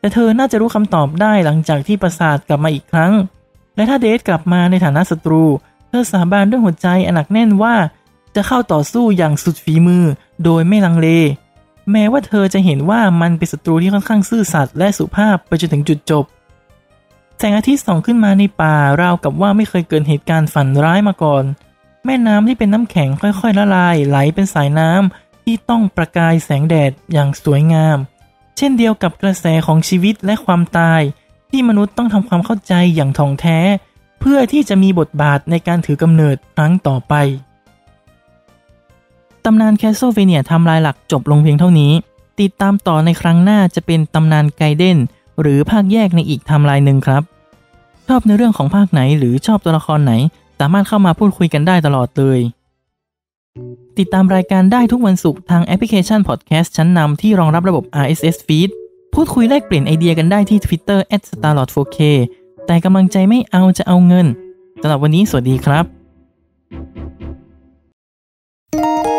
Speaker 2: แต่เธอน่าจะรู้คำตอบได้หลังจากที่ประสาทกลับมาอีกครั้ง และถ้าเดทกลับมาในฐานะศัตรู เธอสาบานด้วยหัวใจอันหนักแน่นว่า จะเข้าต่อสู้อย่างสุดฝีมือโดยไม่ลังเล แม้ว่าเธอจะเห็นว่ามันเป็นศัตรูที่ค่อนข้างซื่อสัตย์และสุภาพไปจนถึงจุดจบ แสงอาทิตย์ส่องขึ้นมาในป่าราวกับว่าไม่เคยเกิดเหตุการณ์ฝันร้ายมาก่อน แม่น้ำที่เป็นน้ำแข็งค่อยๆ ละลาย ไหลเป็นสายน้ำที่ต้องประกายแสงแดดอย่างสวยงาม เช่นเดียวกับกระแสของชีวิตและความตาย ที่มนุษย์ต้องทำความเข้าใจอย่างท่องแท้ เพื่อที่จะมีบทบาทในการถือกำเนิดครั้งต่อไป ตำนานแคสเซิลเวเนียทำลายหลักจบลงเพียงเท่านี้ ติดตามต่อในครั้งหน้าจะเป็นตำนานไกเดนหรือภาคแยกในอีกทำลายหนึ่งครับ ชอบในเรื่องของภาคไหนหรือชอบตัวละครไหน สามารถเข้ามาพูดคุยกันได้ตลอดเลยติดตามรายการได้ทุกวันศุกร์ทางแอปพลิเคชันพอดแคสต์ชั้นนำที่รองรับระบบ RSS feed พูดคุยแลกเปลี่ยนไอเดียกันได้ที่ Twitter @starlord4k แต่กำลังใจไม่เอาจะเอาเงินสำหรับวันนี้สวัสดีครับ thank you